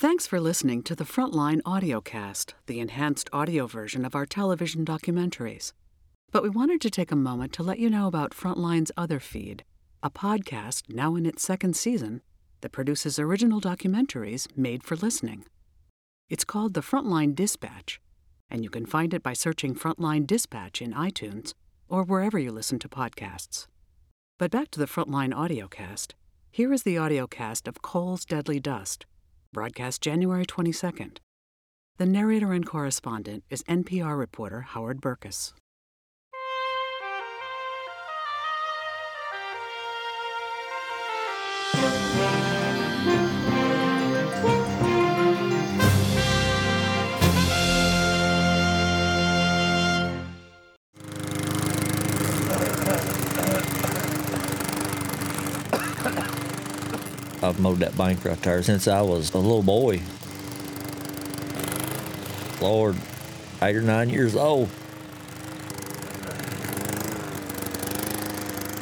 Thanks for listening to the Frontline Audiocast, the enhanced audio version of our television documentaries. But we wanted to take a moment to let you know about Frontline's other feed, a podcast now in its second season that produces original documentaries made for listening. It's called The Frontline Dispatch, and you can find it by searching Frontline Dispatch in iTunes or wherever you listen to podcasts. But back to the Frontline Audiocast. Here is the audiocast of Coal's Deadly Dust, broadcast January 22nd. The narrator and correspondent is NPR reporter Howard Berkes. I've mowed that bank right there since I was a little boy. Lord, eight or nine years old.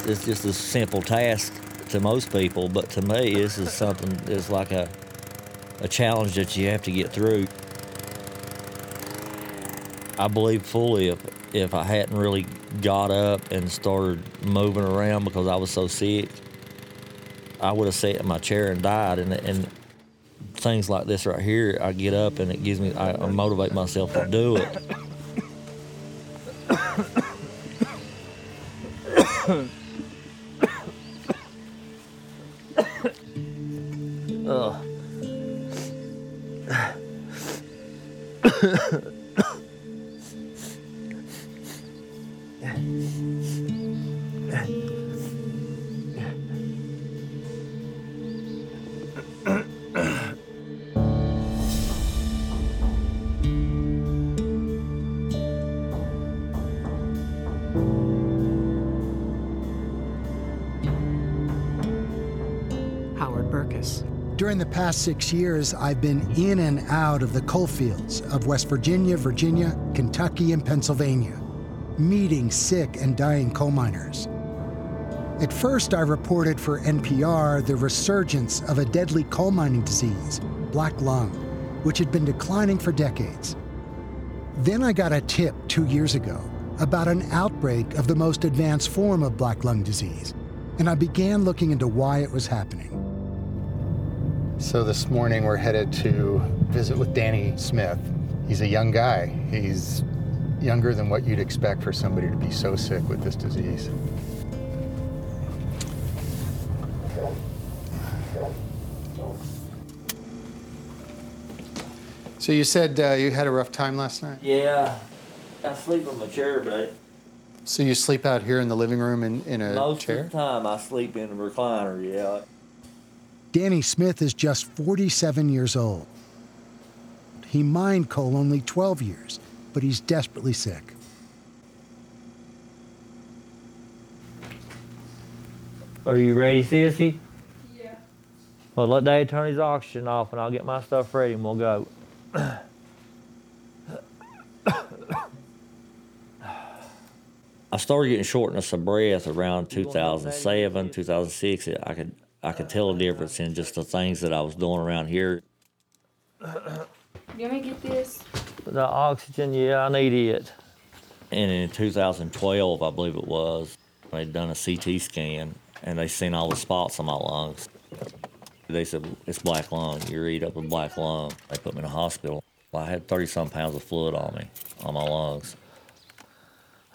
It's just a simple task to most people, but to me, this is something that's like a, a challenge that you have to get through. I believe fully if, if I hadn't really got up and started moving around because I was so sick, I would have sat in my chair and died. And, and things like this right here, I get up and it gives me, I, I motivate myself to do it. During the past six years, I've been in and out of the coal fields of West Virginia, Virginia, Kentucky, and Pennsylvania, meeting sick and dying coal miners. At first, I reported for NPR the resurgence of a deadly coal mining disease, black lung, which had been declining for decades. Then I got a tip two years ago about an outbreak of the most advanced form of black lung disease, and I began looking into why it was happening. So this morning we're headed to visit with Danny Smith. He's a young guy. He's younger than what you'd expect for somebody to be so sick with this disease. So you said uh, you had a rough time last night. Yeah, I sleep in my chair, but So you sleep out here in the living room in, in a most chair? of the time I sleep in a recliner, yeah. Danny Smith is just 47 years old. He mined coal only 12 years, but he's desperately sick. Are you ready, Sissy? Yeah. Well, let Dad turn his oxygen off and I'll get my stuff ready and we'll go. I started getting shortness of breath around 2007, 2006. I could I could tell a difference in just the things that I was doing around here. You want me to get this? The oxygen, yeah, I need it. And in 2012, I believe it was, they'd done a CT scan and they seen all the spots on my lungs. They said, it's black lung. You're eat up with black lung. They put me in a hospital. I had 30 some pounds of fluid on me, on my lungs.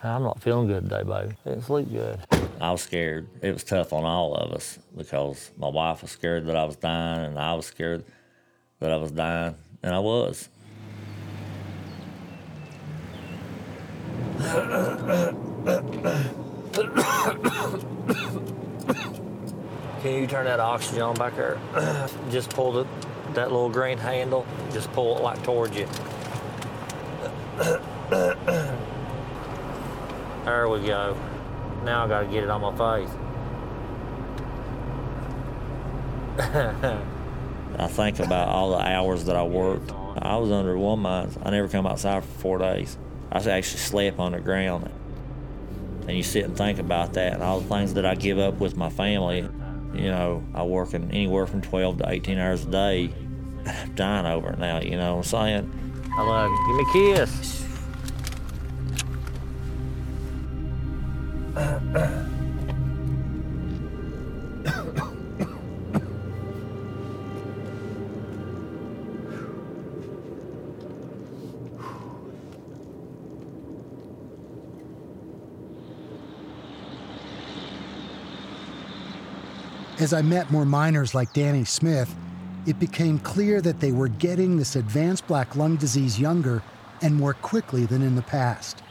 I'm not feeling good today, baby. Didn't sleep good. I was scared. It was tough on all of us because my wife was scared that I was dying and I was scared that I was dying, and I was. Can you turn that oxygen on back there? just pull the, that little green handle, just pull it like towards you. There we go. Now I gotta get it on my face. I think about all the hours that I worked. I was under one month. I never come outside for four days. I actually slept on the ground. And you sit and think about that and all the things that I give up with my family. You know, I work in anywhere from 12 to 18 hours a day. dying over it now, you know what I'm saying? I love you. Give me a kiss. As I met more miners like Danny Smith, it became clear that they were getting this advanced black lung disease younger and more quickly than in the past.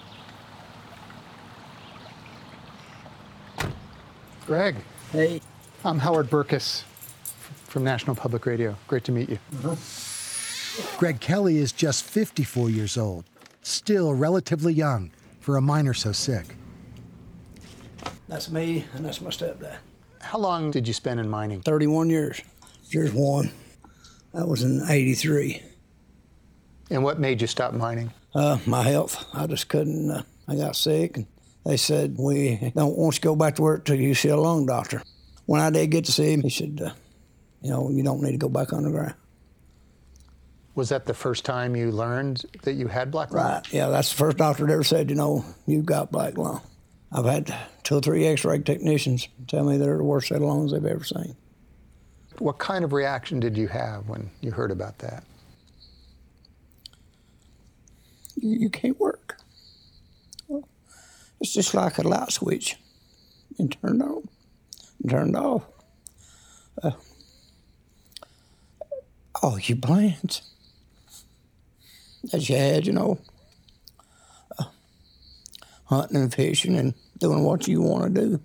Greg, Hey, I'm Howard Berkes from National Public Radio. Great to meet you. Mm-hmm. Greg Kelly is just 54 years old, still relatively young for a miner so sick. that's me, and that's my stepdad. How long did you spend in mining? 31 years. Here's one. That was in 83. And what made you stop mining? Uh, my health, I just couldn't, uh, I got sick, and they said, We don't want you to go back to work till you see a lung doctor. When I did get to see him, he said, uh, You know, you don't need to go back underground. Was that the first time you learned that you had black lung? Right. Yeah, that's the first doctor that ever said, You know, you've got black lung. I've had two or three x ray technicians tell me they're the worst set of lungs they've ever seen. What kind of reaction did you have when you heard about that? you, you can't work. Well, it's just like a light switch. And turned on, and turned off. Uh, all your plans that you had, you know, hunting and fishing and doing what you want to do.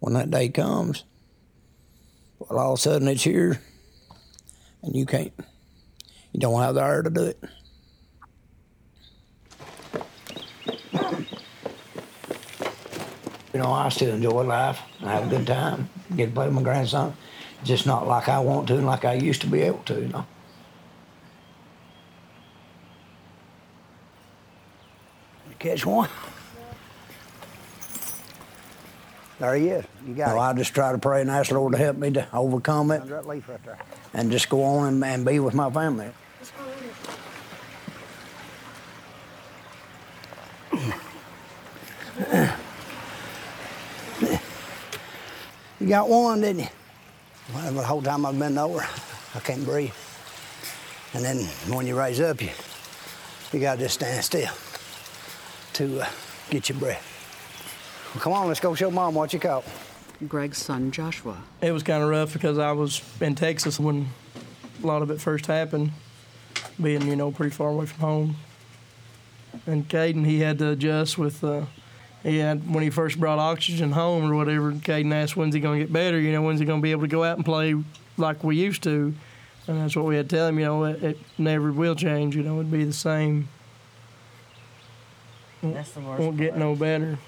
When that day comes, well, all of a sudden it's here, and you can't. You don't have the air to do it. You know, I still enjoy life. I have a good time. Get to play with my grandson. Just not like I want to and like I used to be able to, you know. Catch one? There he is. You got No, I just try to pray and ask the Lord to help me to overcome it it. That leaf right there. and just go on and, and be with my family. You got one, didn't you? Well, the whole time I've been over, I can't breathe. And then when you raise up, you you gotta just stand still to uh, get your breath. Well, come on, let's go show mom what you caught. Greg's son Joshua. It was kind of rough because I was in Texas when a lot of it first happened, being you know pretty far away from home. And Caden, he had to adjust with. Uh, he had when he first brought oxygen home or whatever. Caden asked, "When's he going to get better? You know, when's he going to be able to go out and play like we used to?" And that's what we had to tell him. You know, it, it never will change. You know, it'd be the same. That's the worst. Won't get part. no better.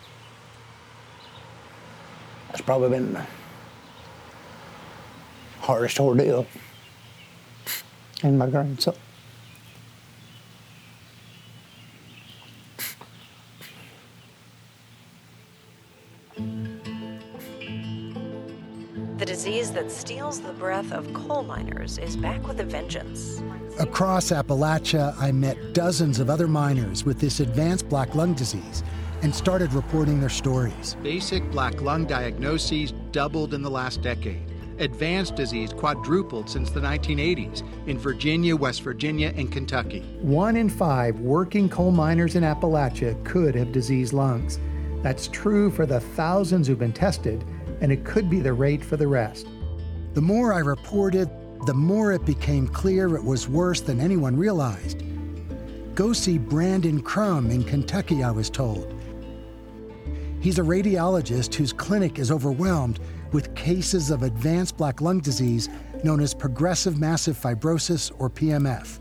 That's probably been the hardest ordeal in my grandson. The disease that steals the breath of coal miners is back with a vengeance. Across Appalachia, I met dozens of other miners with this advanced black lung disease and started reporting their stories. Basic black lung diagnoses doubled in the last decade. Advanced disease quadrupled since the 1980s in Virginia, West Virginia, and Kentucky. One in five working coal miners in Appalachia could have diseased lungs. That's true for the thousands who've been tested, and it could be the rate for the rest. The more I reported, the more it became clear it was worse than anyone realized. Go see Brandon Crum in Kentucky, I was told. He's a radiologist whose clinic is overwhelmed with cases of advanced black lung disease known as progressive massive fibrosis or PMF.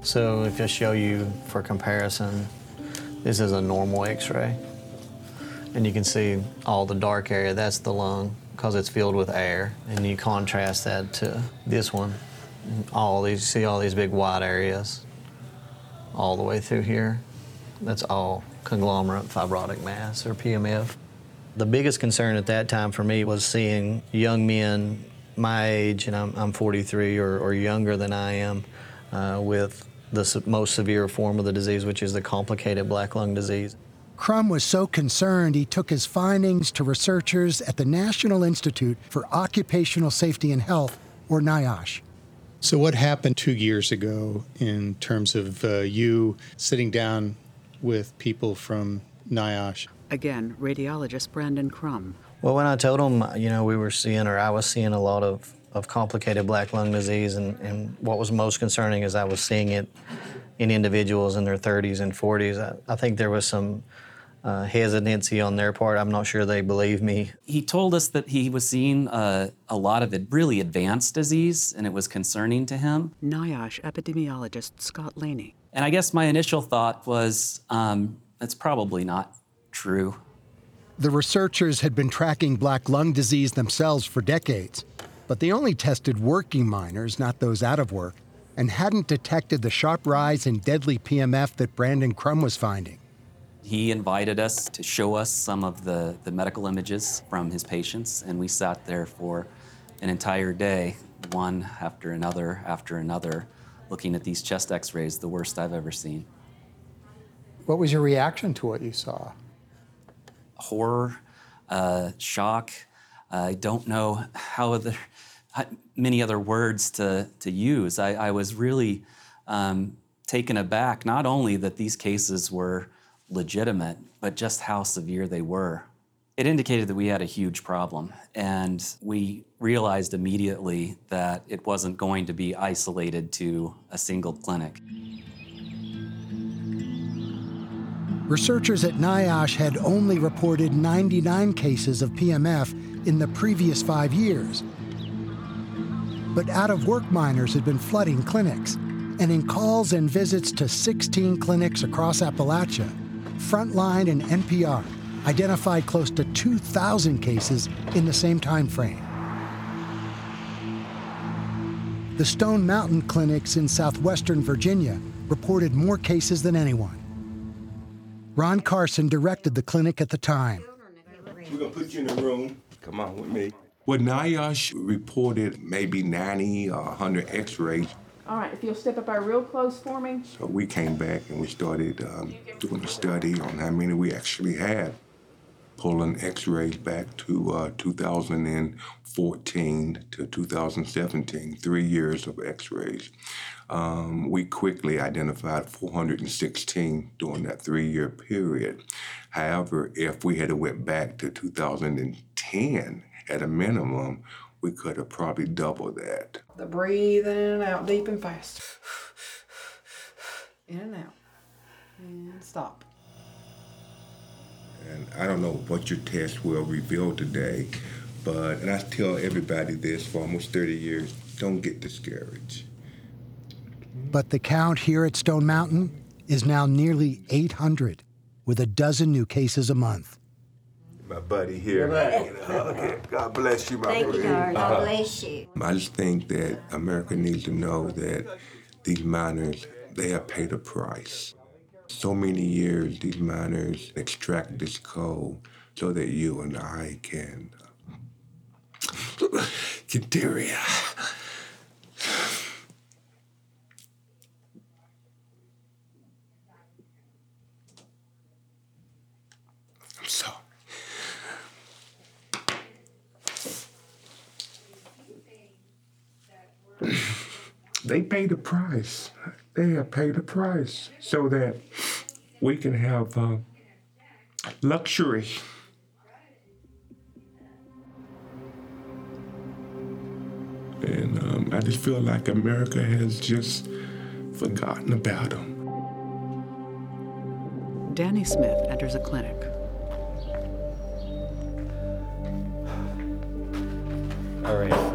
So if I show you for comparison, this is a normal x-ray. And you can see all the dark area, that's the lung because it's filled with air. And you contrast that to this one. All these, see all these big white areas all the way through here. That's all conglomerate fibrotic mass or PMF. The biggest concern at that time for me was seeing young men my age, and I'm, I'm 43 or, or younger than I am, uh, with the most severe form of the disease, which is the complicated black lung disease. Crum was so concerned he took his findings to researchers at the National Institute for Occupational Safety and Health, or NIOSH. So, what happened two years ago in terms of uh, you sitting down with people from NIOSH? Again, radiologist Brandon Crum. Well, when I told them, you know, we were seeing, or I was seeing a lot of, of complicated black lung disease, and, and what was most concerning is I was seeing it in individuals in their 30s and 40s. I, I think there was some uh, hesitancy on their part. I'm not sure they believe me. He told us that he was seeing uh, a lot of it, really advanced disease, and it was concerning to him. NIOSH epidemiologist Scott Laney. And I guess my initial thought was um, that's probably not true. The researchers had been tracking black lung disease themselves for decades, but they only tested working miners, not those out of work, and hadn't detected the sharp rise in deadly PMF that Brandon Crum was finding. He invited us to show us some of the, the medical images from his patients, and we sat there for an entire day, one after another after another, looking at these chest x rays, the worst I've ever seen. What was your reaction to what you saw? Horror, uh, shock. I don't know how other, many other words to, to use. I, I was really um, taken aback, not only that these cases were legitimate, but just how severe they were. It indicated that we had a huge problem, and we realized immediately that it wasn't going to be isolated to a single clinic. Researchers at NIOSH had only reported 99 cases of PMF in the previous five years. But out of work miners had been flooding clinics, and in calls and visits to 16 clinics across Appalachia, Frontline and NPR identified close to 2,000 cases in the same time frame. The Stone Mountain clinics in southwestern Virginia reported more cases than anyone. Ron Carson directed the clinic at the time. We're gonna put you in a room. Come on with me. Well, NIOSH reported maybe 90 or 100 x-rays. All right, if you'll step up there real close for me. So we came back and we started um, doing a study on how many we actually had. Pulling x-rays back to uh, 2014 to 2017, three years of x-rays. Um, we quickly identified 416 during that three-year period. However, if we had went back to 2010 at a minimum, we could have probably doubled that. The breathing in and out, deep and fast. In and out. And stop. And I don't know what your test will reveal today, but, and I tell everybody this for almost 30 years don't get discouraged. But the count here at Stone Mountain is now nearly 800, with a dozen new cases a month. My buddy here. Your buddy. Okay. God bless you, my Thank you, friend. darling. God Uh-huh. bless you. I just think that America needs to know that these miners, they have paid a price. So many years, these miners extract this coal so that you and I can uh, get dairy. I'm they paid the price. They have paid the price so that we can have uh, luxury. And um, I just feel like America has just forgotten about them. Danny Smith enters a clinic. All right,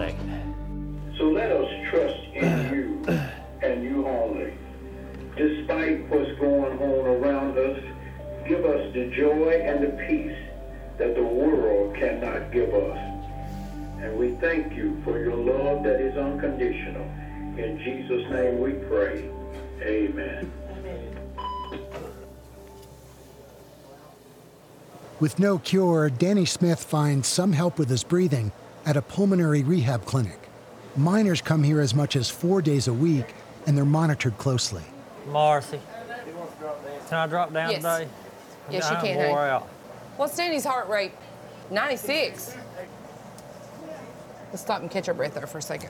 give us. And we thank you for your love that is unconditional. In Jesus' name we pray. Amen. With no cure, Danny Smith finds some help with his breathing at a pulmonary rehab clinic. Miners come here as much as four days a week, and they're monitored closely. Marcy, can I drop down Yes. today? Yes, you can, wore out. What's Danny's heart rate? 96. Let's stop and catch our breath there for a second.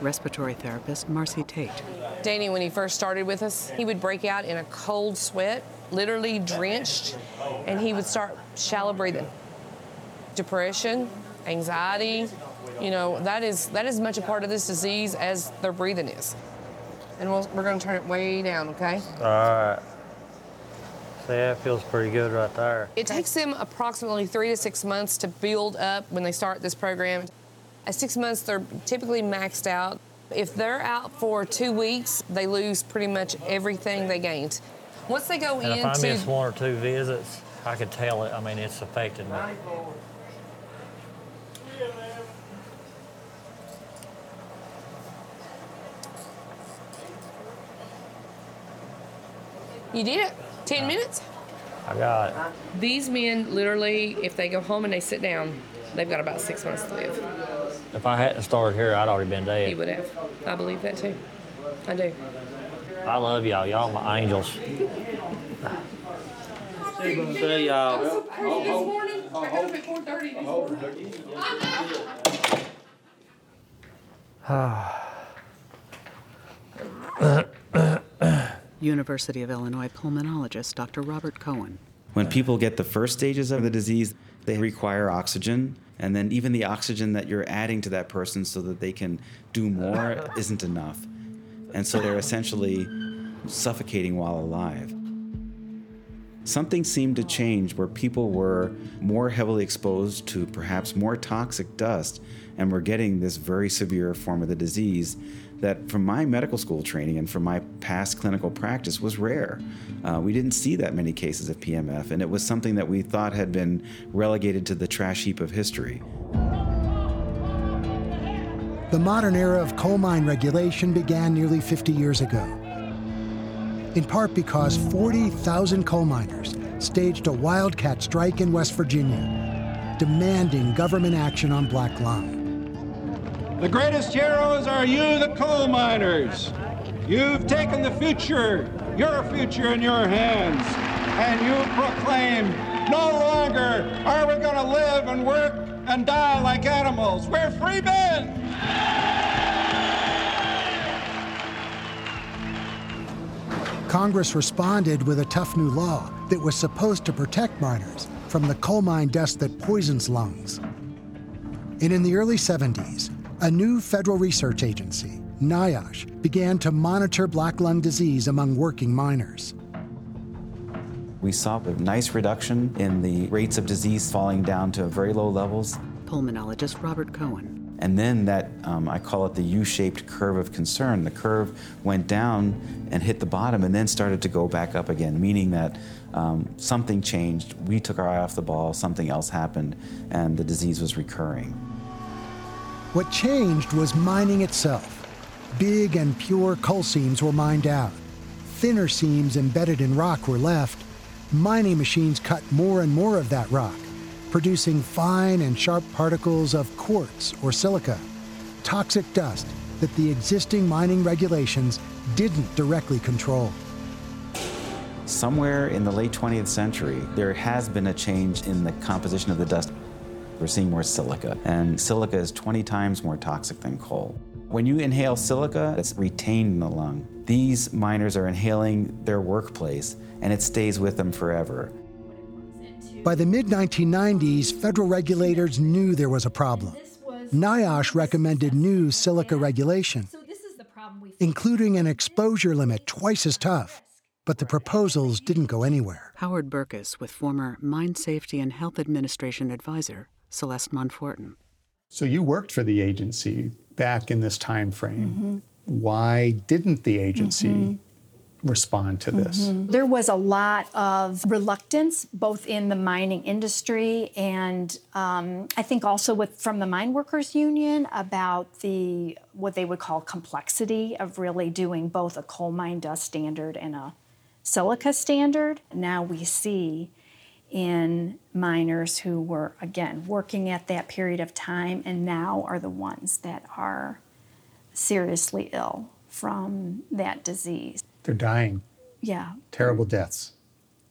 Respiratory therapist Marcy Tate. Danny, when he first started with us, he would break out in a cold sweat, literally drenched, and he would start shallow breathing. Depression, anxiety, you know, that is that is much a part of this disease as their breathing is. And we'll, we're going to turn it way down, okay? All right. See, that feels pretty good right there. It takes them approximately three to six months to build up when they start this program. At six months, they're typically maxed out. If they're out for two weeks, they lose pretty much everything they gained. Once they go And if I miss one or two visits, I could tell it. I mean, it's affected me. You did it. 10 minutes? I got. These men literally, if they go home and they sit down, they've got about six months to live. If I hadn't started here, I'd already been He dead. would have. I believe that too. I do. I love y'all. Y'all my angels. See y'all. University of Illinois pulmonologist Dr. Robert Cohen. When people get the first stages of the disease, they require oxygen. And then even the oxygen that you're adding to that person so that they can do more isn't enough. And so they're essentially suffocating while alive. Something seemed to change where people were more heavily exposed to perhaps more toxic dust and were getting this very severe form of the disease that, from my medical school training and from my past clinical practice, was rare. Uh, we didn't see that many cases of PMF, and it was something that we thought had been relegated to the trash heap of history. The modern era of coal mine regulation began nearly 50 years ago. In part because 40,000 coal miners staged a wildcat strike in West Virginia, demanding government action on black lung. The greatest heroes are you, the coal miners. You've taken the future, your future in your hands, and you proclaim no longer are we going to live and work and die like animals. We're free men. Congress responded with a tough new law that was supposed to protect miners from the coal mine dust that poisons lungs. And in the early 70s, a new federal research agency, NIOSH, began to monitor black lung disease among working miners. We saw a nice reduction in the rates of disease falling down to very low levels. Pulmonologist Robert Cohen. And then that, um, I call it the U shaped curve of concern. The curve went down and hit the bottom and then started to go back up again, meaning that um, something changed. We took our eye off the ball, something else happened, and the disease was recurring. What changed was mining itself. Big and pure coal seams were mined out. Thinner seams embedded in rock were left. Mining machines cut more and more of that rock, producing fine and sharp particles of quartz or silica, toxic dust that the existing mining regulations didn't directly control. Somewhere in the late 20th century, there has been a change in the composition of the dust. We're seeing more silica, and silica is 20 times more toxic than coal. When you inhale silica, it's retained in the lung. These miners are inhaling their workplace, and it stays with them forever. By the mid 1990s, federal regulators knew there was a problem. NIOSH recommended new silica regulation, including an exposure limit twice as tough. But the proposals didn't go anywhere. Howard Berkes with former Mine Safety and Health Administration advisor Celeste Monforton. So you worked for the agency back in this time frame. Mm-hmm. Why didn't the agency mm-hmm. respond to this? Mm-hmm. There was a lot of reluctance, both in the mining industry and um, I think also with from the mine workers union about the what they would call complexity of really doing both a coal mine dust standard and a silica standard. Now we see in miners who were, again, working at that period of time and now are the ones that are seriously ill from that disease. They're dying. Yeah, Terrible deaths.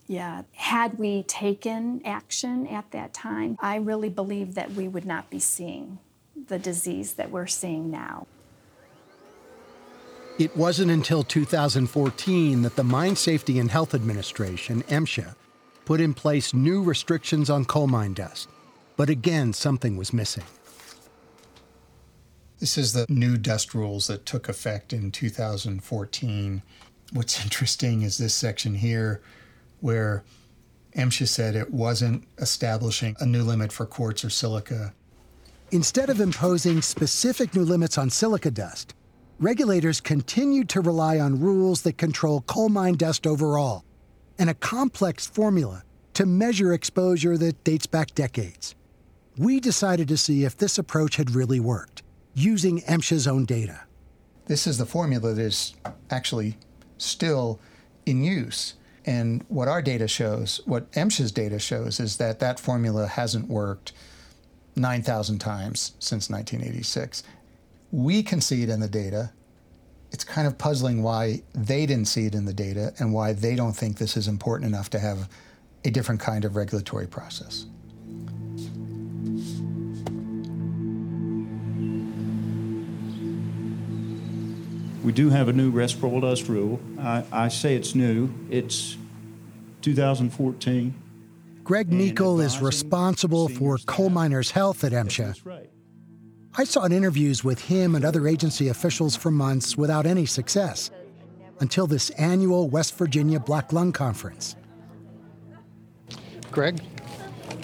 yeah. Had we taken action at that time, I really believe that we would not be seeing the disease that we're seeing now. It wasn't until 2014 that the Mine Safety and Health Administration, MSHA, put in place new restrictions on coal mine dust. But again, something was missing. This is the new dust rules that took effect in 2014. What's interesting is this section here where MSHA said it wasn't establishing a new limit for quartz or silica. Instead of imposing specific new limits on silica dust, regulators continued to rely on rules that control coal mine dust overall and a complex formula to measure exposure that dates back decades. We decided to see if this approach had really worked, using MSHA's own data. This is the formula that is actually still in use. And what our data shows, what MSHA's data shows, is that that formula hasn't worked 9,000 times since 1986. We can see it in the data. It's kind of puzzling why they didn't see it in the data and why they don't think this is important enough to have a different kind of regulatory process. We do have a new respirable dust rule. I, I say it's new. It's 2014. Greg Meikle is responsible for coal miners' health at MSHA. I sought interviews with him and other agency officials for months without any success until this annual West Virginia Black Lung Conference. Greg,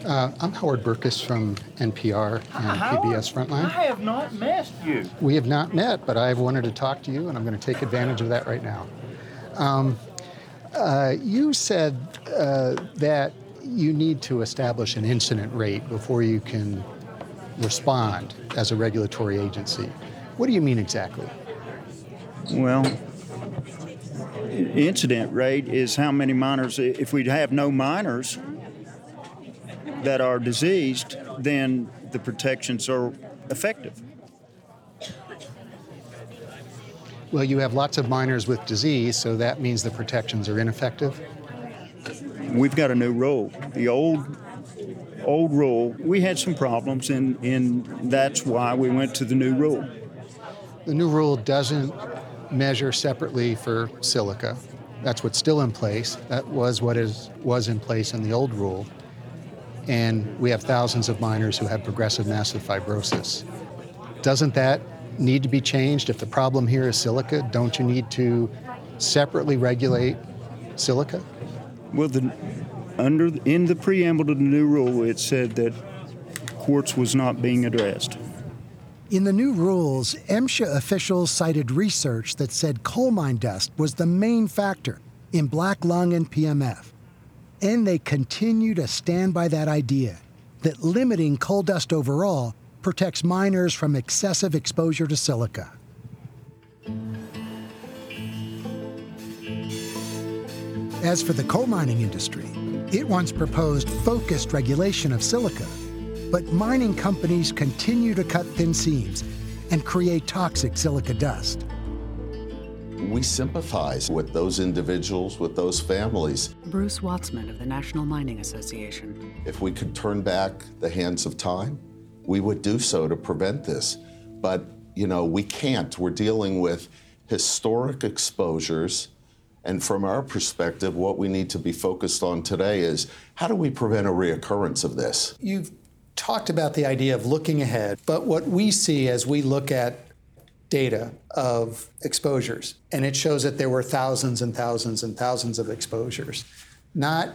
uh, I'm Howard Berkes from NPR and PBS Frontline. I have not met you. We have not met, but I've wanted to talk to you, and I'm going to take advantage of that right now. Um, uh, you said uh, that you need to establish an incident rate before you can respond as a regulatory agency. What do you mean exactly? Well, incident rate is how many miners, if we have no miners that are diseased, then the protections are effective. Well, you have lots of miners with disease, so that means the protections are ineffective. We've got a new rule. The old old rule, we had some problems, and, and that's why we went to the new rule. The new rule doesn't measure separately for silica. That's what's still in place. That was what is was in place in the old rule. And we have thousands of miners who have progressive massive fibrosis. Doesn't that need to be changed? If the problem here is silica, don't you need to separately regulate silica? Well, the, under in the preamble to the new rule, it said that quartz was not being addressed. In the new rules, MSHA officials cited research that said coal mine dust was the main factor in black lung and PMF. And they continue to stand by that idea that limiting coal dust overall protects miners from excessive exposure to silica. As for the coal mining industry, it once proposed focused regulation of silica, but mining companies continue to cut thin seams and create toxic silica dust. We sympathize with those individuals, with those families. Bruce Watzman of the National Mining Association. If we could turn back the hands of time, we would do so to prevent this. But, you know, we can't. We're dealing with historic exposures. And from our perspective, what we need to be focused on today is how do we prevent a reoccurrence of this? You've talked about the idea of looking ahead, but what we see as we look at data of exposures, and it shows that there were thousands and thousands and thousands of exposures, not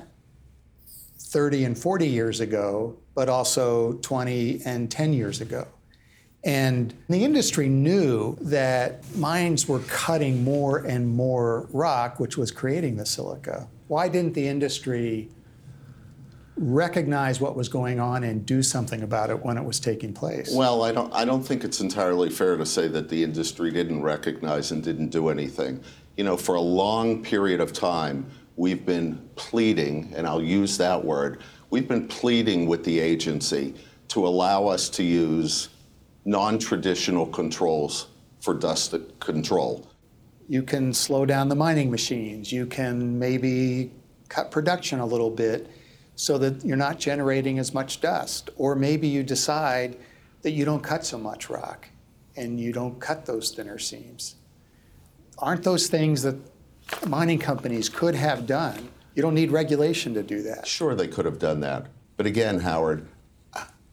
30 and 40 years ago, but also 20 and 10 years ago. And the industry knew that mines were cutting more and more rock, which was creating the silica. Why didn't the industry recognize what was going on and do something about it when it was taking place? Well, I don't, I don't think it's entirely fair to say that the industry didn't recognize and didn't do anything. You know, for a long period of time, we've been pleading, and I'll use that word, we've been pleading with the agency to allow us to use non traditional controls for dust control. You can slow down the mining machines. You can maybe cut production a little bit so that you're not generating as much dust. Or maybe you decide that you don't cut so much rock and you don't cut those thinner seams. Aren't those things that mining companies could have done? You don't need regulation to do that. Sure, they could have done that. But again, Howard,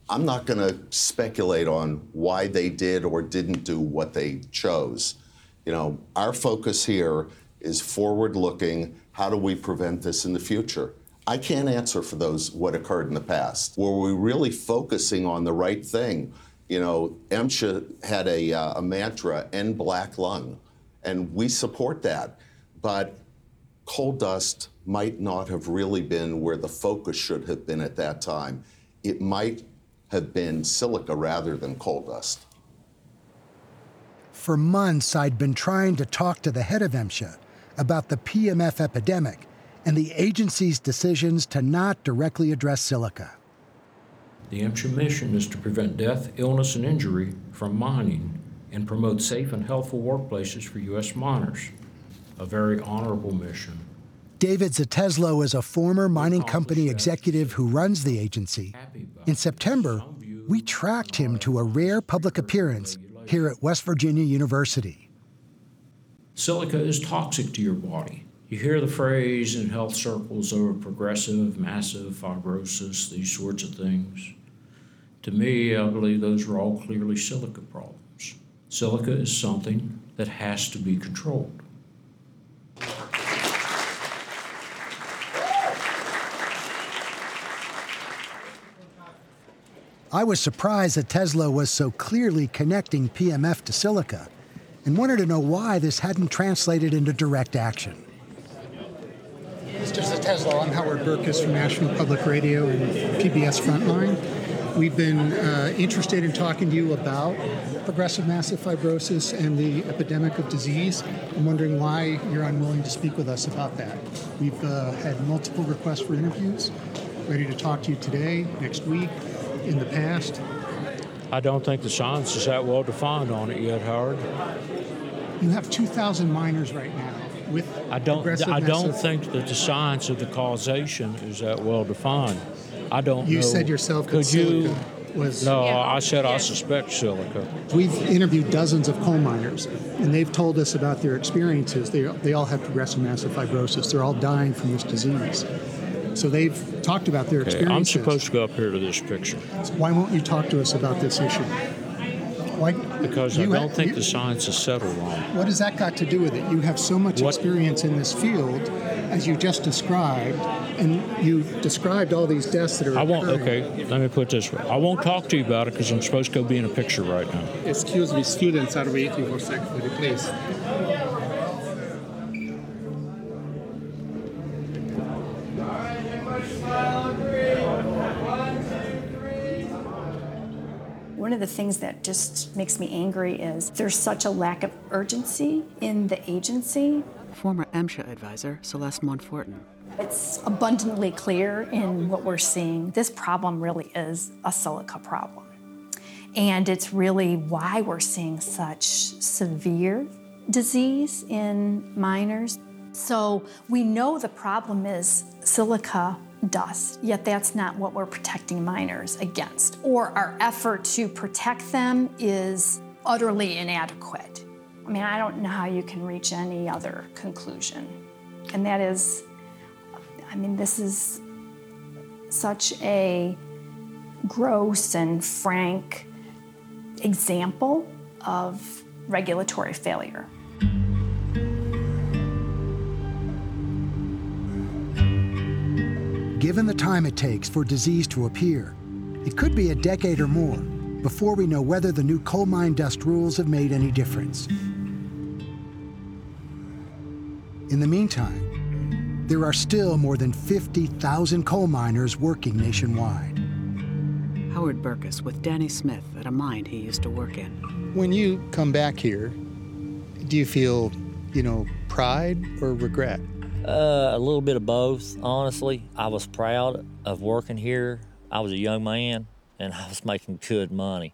I'm not going to speculate on why they did or didn't do what they chose. You know, our focus here is forward looking. How do we prevent this in the future? I can't answer for those what occurred in the past. Were we really focusing on the right thing? You know, MSHA had a, uh, a mantra, end black lung, and we support that. But coal dust might not have really been where the focus should have been at that time. It might have been silica rather than coal dust. For months, I'd been trying to talk to the head of MSHA about the PMF epidemic and the agency's decisions to not directly address silica. The MSHA mission is to prevent death, illness, and injury from mining and promote safe and healthful workplaces for U.S. miners. A very honorable mission. David Zatezalo is a former mining company executive who runs the agency. In September, we tracked him to a rare public appearance here at West Virginia University. Silica is toxic to your body. You hear the phrase in health circles of progressive, massive fibrosis, these sorts of things. To me, I believe those are all clearly silica problems. Silica is something that has to be controlled. I was surprised that Zatezalo was so clearly connecting PMF to silica and wanted to know why this hadn't translated into direct action. Mr. Zatezalo, I'm Howard Berkes from National Public Radio and PBS Frontline. We've been uh, interested in talking to you about progressive massive fibrosis and the epidemic of disease. I'm wondering why you're unwilling to speak with us about that. We've uh, had multiple requests for interviews, ready to talk to you today, next week, in the past? I don't think the science is that well defined on it yet, Howard. You have 2,000 miners right now with I don't. I don't think that the science of the causation is that well defined. I don't. You know. said yourself. Could you? Was, no, yeah. I said yeah. I suspect silica. We've interviewed dozens of coal miners, and they've told us about their experiences. They, they all have progressive massive fibrosis. They're all dying from this disease. So they've talked about their okay, experiences. I'm supposed to go up here to this picture. So why won't you talk to us about this issue? Why, because I don't think you, the science is settled on. What has that got to do with it? You have so much what? experience in this field, as you just described, and you described all these deaths that are. I won't. Occurring. Okay, let me put this way. I won't talk to you about it because I'm supposed to go be in a picture right now. Excuse me, students are waiting for a second, please. The things that just makes me angry is there's such a lack of urgency in the agency. Former MSHA advisor Celeste Monforton. It's abundantly clear in what we're seeing. This problem really is a silica problem. And it's really why we're seeing such severe disease in miners. So we know the problem is silica dust, yet that's not what we're protecting miners against. Or our effort to protect them is utterly inadequate. I mean, I don't know how you can reach any other conclusion. And that is, I mean, this is such a gross and frank example of regulatory failure. Given the time it takes for disease to appear, it could be a decade or more before we know whether the new coal mine dust rules have made any difference. In the meantime, there are still more than 50,000 coal miners working nationwide. Howard Berkes with Danny Smith at a mine he used to work in. When you come back here, do you feel, you know, pride or regret? Uh, a little bit of both, honestly. I was proud of working here. I was a young man and I was making good money.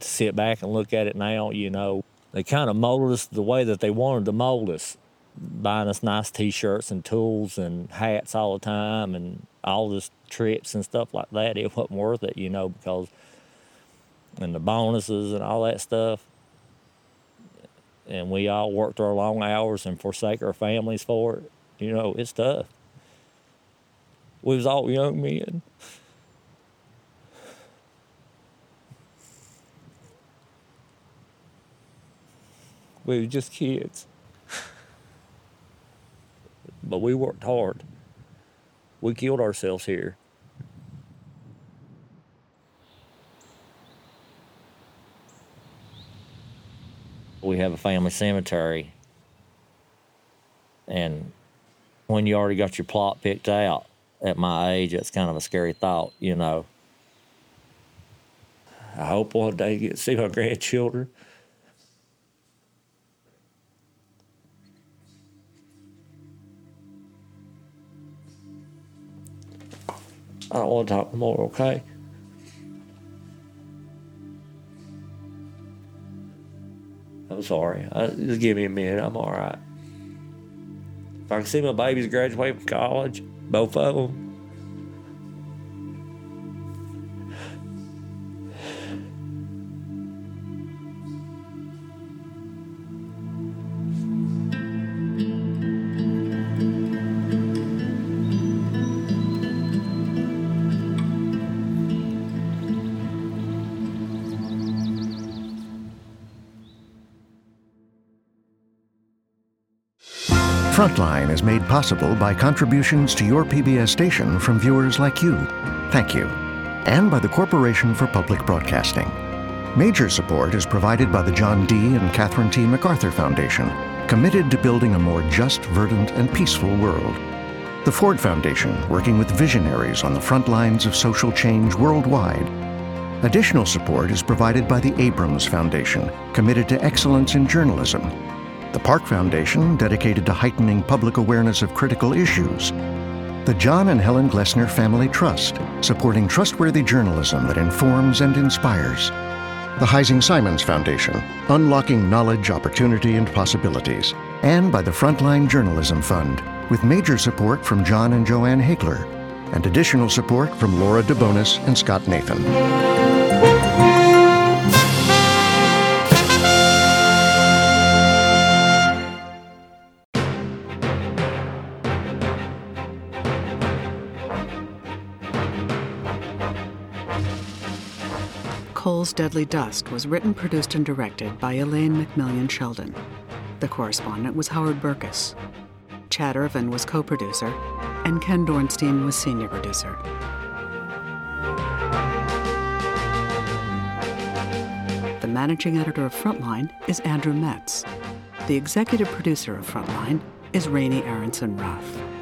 To sit back and look at it now, you know, they kind of molded us the way that they wanted to mold us, buying us nice t shirts and tools and hats all the time and all this trips and stuff like that. It wasn't worth it, you know, because, and the bonuses and all that stuff and we all worked our long hours and forsake our families for it. You know, it's tough. We was all young men. We were just kids. but we worked hard. We killed ourselves here. We have a family cemetery. And when you already got your plot picked out at my age, that's kind of a scary thought, you know. I hope one day get to see my grandchildren. I don't want to talk more, okay? I'm sorry. Uh, just give me a minute. I'm all right. If I can see my babies graduate from college, both of them, Frontline is made possible by contributions to your PBS station from viewers like you. Thank you. And by the Corporation for Public Broadcasting. Major support is provided by the John D. and Catherine T. MacArthur Foundation, committed to building a more just, verdant, and peaceful world. The Ford Foundation, working with visionaries on the front lines of social change worldwide. Additional support is provided by the Abrams Foundation, committed to excellence in journalism the Park Foundation, dedicated to heightening public awareness of critical issues, the John and Helen Glessner Family Trust, supporting trustworthy journalism that informs and inspires, the Heising Simons Foundation, unlocking knowledge, opportunity, and possibilities, and by the Frontline Journalism Fund, with major support from John and Joanne Hagler, and additional support from Laura DeBonis and Scott Nathan. Coal's Deadly Dust was written, produced, and directed by Elaine McMillion Sheldon. The correspondent was Howard Berkes. Chad Irvin was co producer, and Ken Dornstein was senior producer. The managing editor of Frontline is Andrew Metz. The executive producer of Frontline is Raney Aronson-Rath.